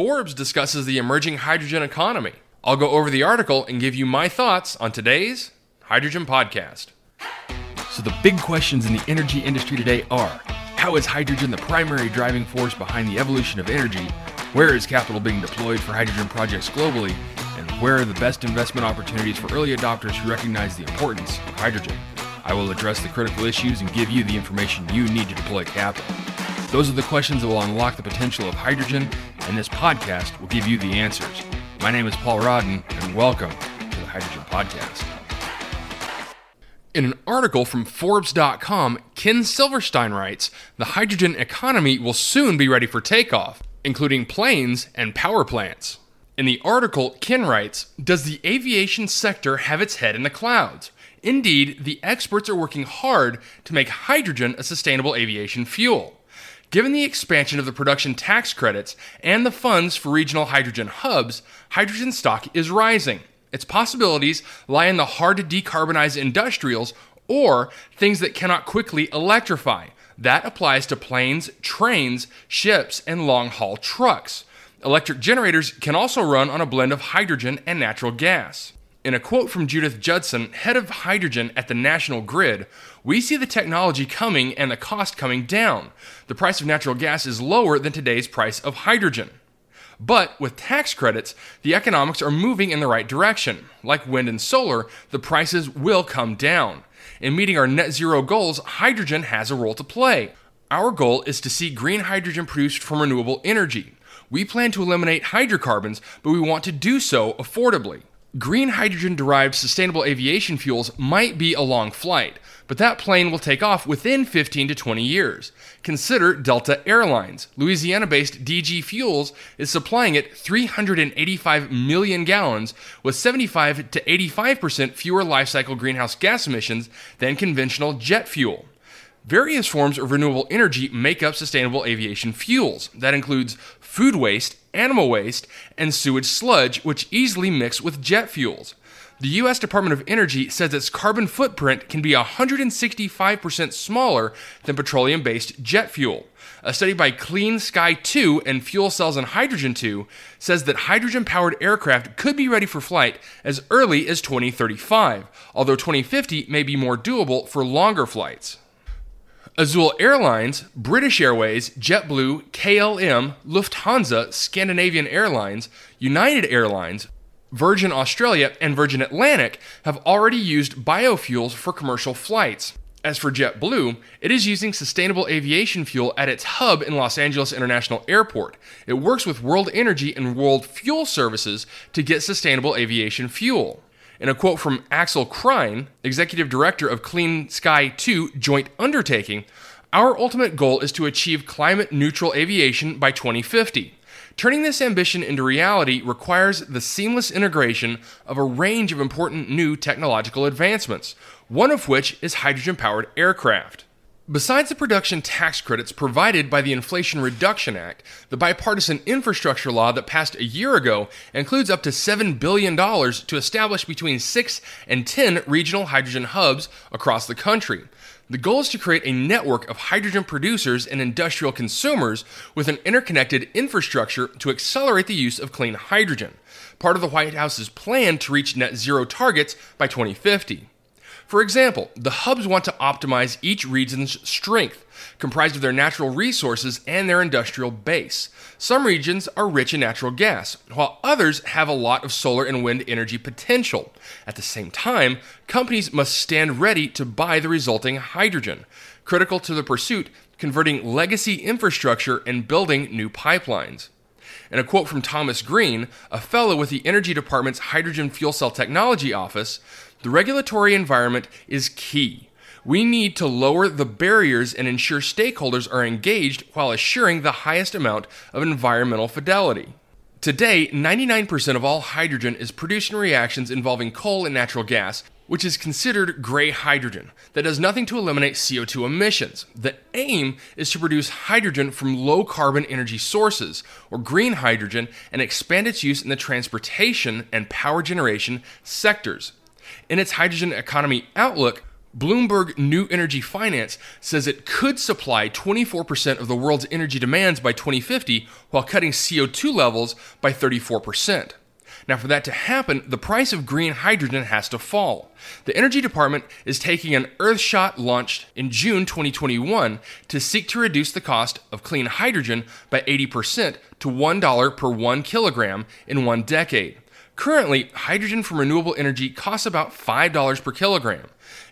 Forbes discusses the emerging hydrogen economy. I'll go over the article and give you my thoughts on today's Hydrogen Podcast. So, the big questions in the energy industry today are How is hydrogen the primary driving force behind the evolution of energy? Where is capital being deployed for hydrogen projects globally? And where are the best investment opportunities for early adopters who recognize the importance of hydrogen? I will address the critical issues and give you the information you need to deploy capital. Those are the questions that will unlock the potential of hydrogen, and this podcast will give you the answers. My name is Paul Rodden, and welcome to the Hydrogen Podcast. In an article from Forbes.com, Ken Silverstein writes The hydrogen economy will soon be ready for takeoff, including planes and power plants. In the article, Ken writes Does the aviation sector have its head in the clouds? Indeed, the experts are working hard to make hydrogen a sustainable aviation fuel. Given the expansion of the production tax credits and the funds for regional hydrogen hubs, hydrogen stock is rising. Its possibilities lie in the hard to decarbonize industrials or things that cannot quickly electrify. That applies to planes, trains, ships, and long haul trucks. Electric generators can also run on a blend of hydrogen and natural gas. In a quote from Judith Judson, head of hydrogen at the National Grid, we see the technology coming and the cost coming down. The price of natural gas is lower than today's price of hydrogen. But with tax credits, the economics are moving in the right direction. Like wind and solar, the prices will come down. In meeting our net zero goals, hydrogen has a role to play. Our goal is to see green hydrogen produced from renewable energy. We plan to eliminate hydrocarbons, but we want to do so affordably. Green hydrogen derived sustainable aviation fuels might be a long flight, but that plane will take off within 15 to 20 years. Consider Delta Airlines. Louisiana based DG Fuels is supplying it 385 million gallons with 75 to 85% fewer life cycle greenhouse gas emissions than conventional jet fuel. Various forms of renewable energy make up sustainable aviation fuels. That includes food waste, animal waste, and sewage sludge, which easily mix with jet fuels. The U.S. Department of Energy says its carbon footprint can be 165% smaller than petroleum based jet fuel. A study by Clean Sky 2 and Fuel Cells and Hydrogen 2 says that hydrogen powered aircraft could be ready for flight as early as 2035, although 2050 may be more doable for longer flights. Azul Airlines, British Airways, JetBlue, KLM, Lufthansa, Scandinavian Airlines, United Airlines, Virgin Australia, and Virgin Atlantic have already used biofuels for commercial flights. As for JetBlue, it is using sustainable aviation fuel at its hub in Los Angeles International Airport. It works with World Energy and World Fuel Services to get sustainable aviation fuel. In a quote from Axel Krein, executive director of Clean Sky 2 joint undertaking, our ultimate goal is to achieve climate neutral aviation by 2050. Turning this ambition into reality requires the seamless integration of a range of important new technological advancements, one of which is hydrogen powered aircraft. Besides the production tax credits provided by the Inflation Reduction Act, the bipartisan infrastructure law that passed a year ago includes up to $7 billion to establish between 6 and 10 regional hydrogen hubs across the country. The goal is to create a network of hydrogen producers and industrial consumers with an interconnected infrastructure to accelerate the use of clean hydrogen, part of the White House's plan to reach net zero targets by 2050. For example, the hubs want to optimize each region's strength, comprised of their natural resources and their industrial base. Some regions are rich in natural gas, while others have a lot of solar and wind energy potential. At the same time, companies must stand ready to buy the resulting hydrogen, critical to the pursuit, converting legacy infrastructure and building new pipelines. In a quote from Thomas Green, a fellow with the Energy Department's Hydrogen Fuel Cell Technology Office, the regulatory environment is key. We need to lower the barriers and ensure stakeholders are engaged while assuring the highest amount of environmental fidelity. Today, 99% of all hydrogen is produced in reactions involving coal and natural gas, which is considered gray hydrogen that does nothing to eliminate CO2 emissions. The aim is to produce hydrogen from low carbon energy sources, or green hydrogen, and expand its use in the transportation and power generation sectors. In its hydrogen economy outlook, Bloomberg New Energy Finance says it could supply 24% of the world's energy demands by 2050 while cutting CO2 levels by 34%. Now, for that to happen, the price of green hydrogen has to fall. The Energy Department is taking an Earthshot launched in June 2021 to seek to reduce the cost of clean hydrogen by 80% to $1 per 1 kilogram in one decade. Currently, hydrogen from renewable energy costs about $5 per kilogram.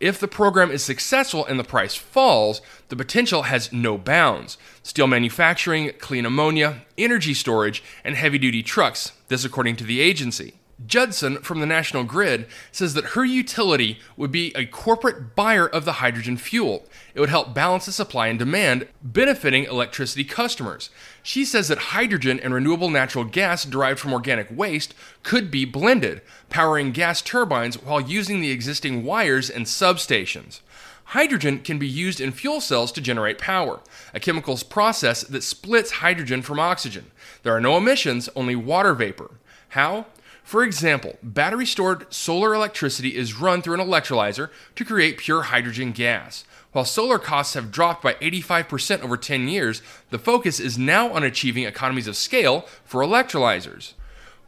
If the program is successful and the price falls, the potential has no bounds. Steel manufacturing, clean ammonia, energy storage, and heavy duty trucks, this according to the agency. Judson from the National Grid says that her utility would be a corporate buyer of the hydrogen fuel. It would help balance the supply and demand, benefiting electricity customers. She says that hydrogen and renewable natural gas derived from organic waste could be blended, powering gas turbines while using the existing wires and substations. Hydrogen can be used in fuel cells to generate power, a chemicals process that splits hydrogen from oxygen. There are no emissions, only water vapor. How? For example, battery stored solar electricity is run through an electrolyzer to create pure hydrogen gas. While solar costs have dropped by 85% over 10 years, the focus is now on achieving economies of scale for electrolyzers.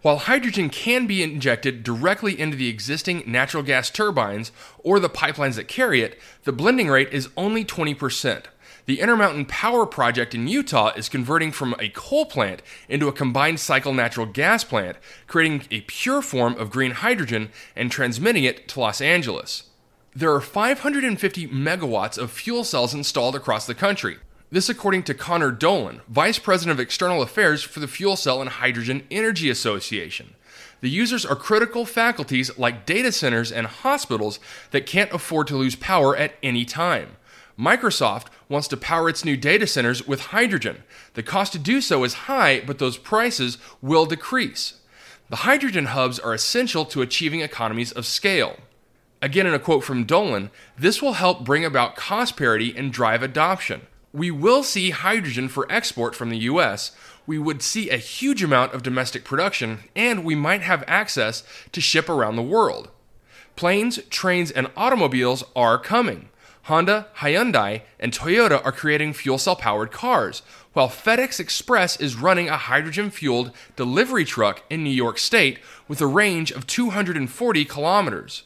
While hydrogen can be injected directly into the existing natural gas turbines or the pipelines that carry it, the blending rate is only 20%. The Intermountain Power Project in Utah is converting from a coal plant into a combined cycle natural gas plant, creating a pure form of green hydrogen and transmitting it to Los Angeles. There are 550 megawatts of fuel cells installed across the country. This, according to Connor Dolan, Vice President of External Affairs for the Fuel Cell and Hydrogen Energy Association. The users are critical faculties like data centers and hospitals that can't afford to lose power at any time. Microsoft wants to power its new data centers with hydrogen. The cost to do so is high, but those prices will decrease. The hydrogen hubs are essential to achieving economies of scale. Again, in a quote from Dolan, this will help bring about cost parity and drive adoption. We will see hydrogen for export from the US. We would see a huge amount of domestic production, and we might have access to ship around the world. Planes, trains, and automobiles are coming. Honda, Hyundai, and Toyota are creating fuel cell powered cars, while FedEx Express is running a hydrogen fueled delivery truck in New York State with a range of 240 kilometers.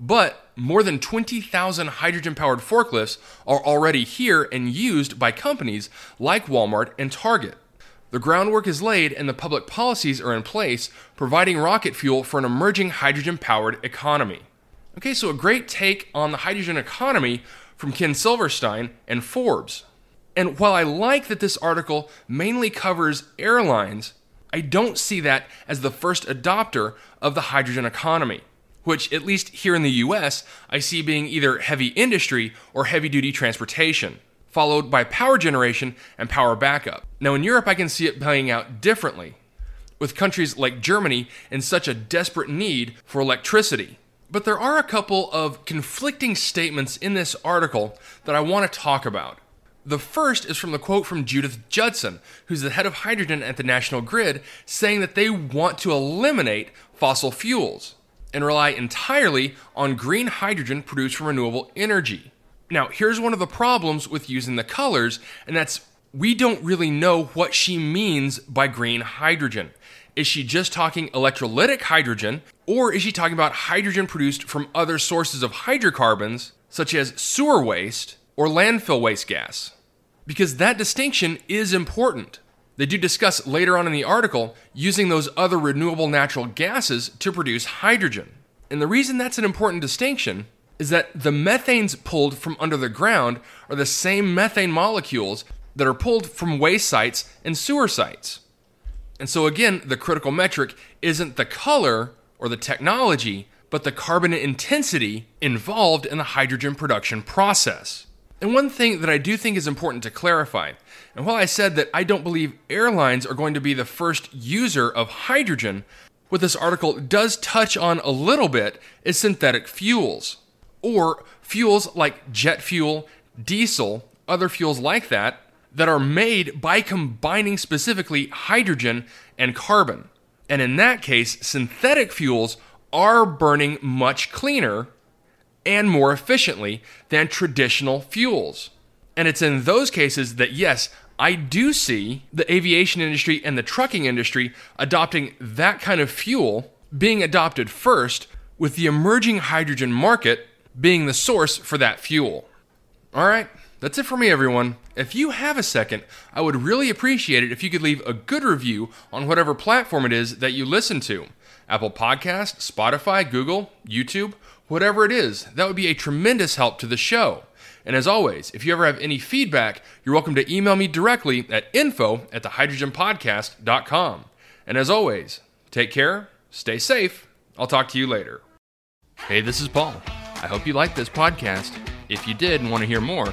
But more than 20,000 hydrogen powered forklifts are already here and used by companies like Walmart and Target. The groundwork is laid and the public policies are in place, providing rocket fuel for an emerging hydrogen powered economy. Okay, so a great take on the hydrogen economy from Ken Silverstein and Forbes. And while I like that this article mainly covers airlines, I don't see that as the first adopter of the hydrogen economy, which, at least here in the US, I see being either heavy industry or heavy duty transportation, followed by power generation and power backup. Now, in Europe, I can see it playing out differently, with countries like Germany in such a desperate need for electricity. But there are a couple of conflicting statements in this article that I want to talk about. The first is from the quote from Judith Judson, who's the head of hydrogen at the National Grid, saying that they want to eliminate fossil fuels and rely entirely on green hydrogen produced from renewable energy. Now, here's one of the problems with using the colors, and that's we don't really know what she means by green hydrogen. Is she just talking electrolytic hydrogen, or is she talking about hydrogen produced from other sources of hydrocarbons, such as sewer waste or landfill waste gas? Because that distinction is important. They do discuss later on in the article using those other renewable natural gases to produce hydrogen. And the reason that's an important distinction is that the methanes pulled from under the ground are the same methane molecules that are pulled from waste sites and sewer sites. And so, again, the critical metric isn't the color or the technology, but the carbon intensity involved in the hydrogen production process. And one thing that I do think is important to clarify, and while I said that I don't believe airlines are going to be the first user of hydrogen, what this article does touch on a little bit is synthetic fuels, or fuels like jet fuel, diesel, other fuels like that, that are made by combining specifically hydrogen and carbon. And in that case, synthetic fuels are burning much cleaner and more efficiently than traditional fuels. And it's in those cases that, yes, I do see the aviation industry and the trucking industry adopting that kind of fuel being adopted first, with the emerging hydrogen market being the source for that fuel. All right, that's it for me, everyone. If you have a second, I would really appreciate it if you could leave a good review on whatever platform it is that you listen to Apple Podcast, Spotify, Google, YouTube, whatever it is. That would be a tremendous help to the show. And as always, if you ever have any feedback, you're welcome to email me directly at info at thehydrogenpodcast.com. And as always, take care, stay safe. I'll talk to you later. Hey, this is Paul. I hope you liked this podcast. If you did and want to hear more,